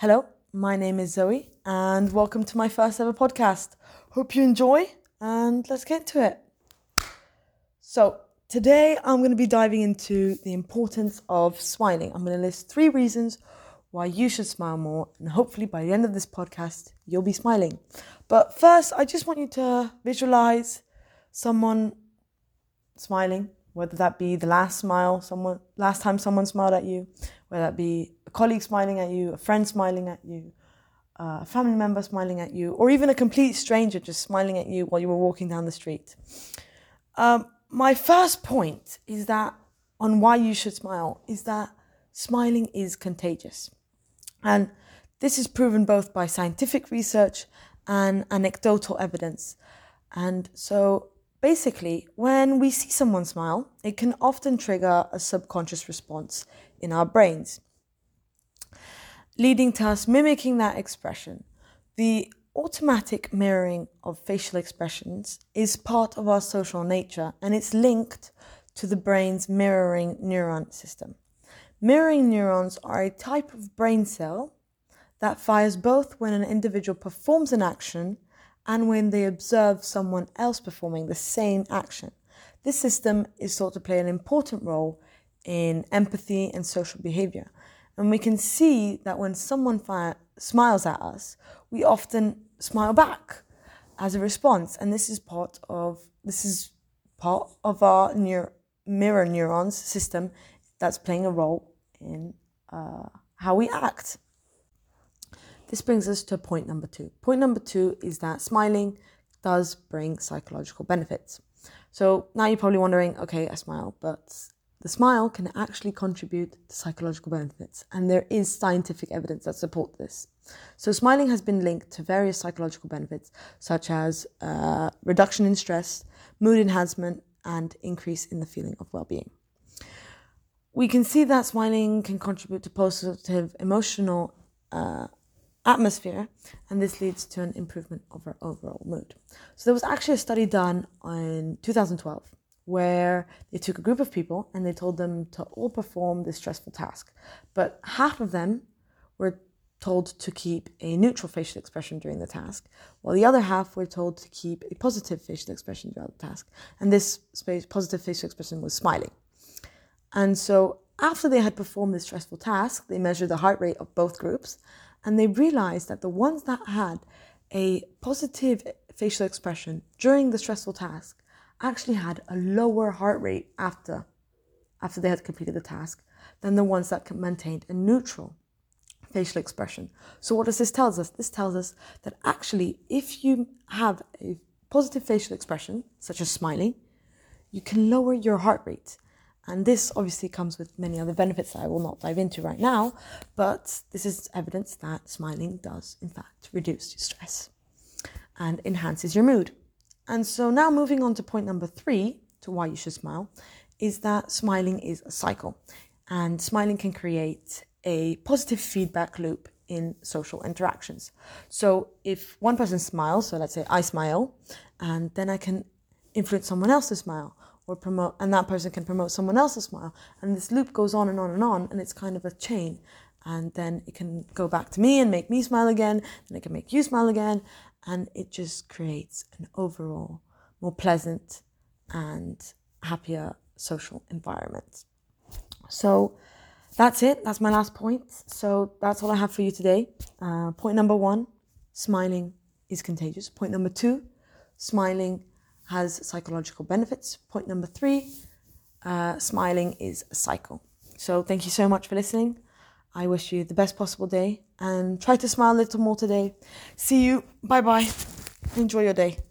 Hello, my name is Zoe, and welcome to my first ever podcast. Hope you enjoy, and let's get to it. So, today I'm going to be diving into the importance of smiling. I'm going to list three reasons why you should smile more, and hopefully by the end of this podcast, you'll be smiling. But first, I just want you to visualize someone smiling, whether that be the last smile, someone last time someone smiled at you, whether that be a colleague smiling at you, a friend smiling at you, uh, a family member smiling at you, or even a complete stranger just smiling at you while you were walking down the street. Um, my first point is that on why you should smile is that smiling is contagious. And this is proven both by scientific research and anecdotal evidence. And so basically, when we see someone smile, it can often trigger a subconscious response in our brains, leading to us mimicking that expression. The automatic mirroring of facial expressions is part of our social nature and it's linked to the brain's mirroring neuron system. Mirroring neurons are a type of brain cell that fires both when an individual performs an action and when they observe someone else performing the same action. This system is thought to play an important role in empathy and social behavior. And we can see that when someone fi- smiles at us, we often smile back as a response. And this is part of this is part of our neur- mirror neurons system that's playing a role in uh, how we act. This brings us to point number two. Point number two is that smiling does bring psychological benefits. So now you're probably wondering, okay, I smile, but the smile can actually contribute to psychological benefits, and there is scientific evidence that support this. So smiling has been linked to various psychological benefits, such as uh, reduction in stress, mood enhancement, and increase in the feeling of well-being. We can see that smiling can contribute to positive emotional uh, atmosphere, and this leads to an improvement of our overall mood. So there was actually a study done in 2012 where they took a group of people and they told them to all perform this stressful task, but half of them were told to keep a neutral facial expression during the task, while the other half were told to keep a positive facial expression during the task. And this positive facial expression was smiling. And so after they had performed this stressful task, they measured the heart rate of both groups and they realized that the ones that had a positive facial expression during the stressful task actually had a lower heart rate after after they had completed the task than the ones that maintained a neutral facial expression. So what does this tell us? This tells us that actually if you have a positive facial expression, such as smiling, you can lower your heart rate. And this obviously comes with many other benefits that I will not dive into right now, but this is evidence that smiling does, in fact, reduce stress and enhances your mood. And so now moving on to point number three, to why you should smile, is that smiling is a cycle. And smiling can create a positive feedback loop in social interactions. So if one person smiles, so let's say I smile, and then I can influence someone else to smile or promote and that person can promote someone else's smile and this loop goes on and on and on and it's kind of a chain and then it can go back to me and make me smile again and it can make you smile again and it just creates an overall more pleasant and happier social environment so that's it that's my last point so that's all i have for you today uh, point number one smiling is contagious point number two smiling has psychological benefits. Point number three, uh, smiling is a cycle. So thank you so much for listening. I wish you the best possible day and try to smile a little more today. See you. Bye bye. Enjoy your day.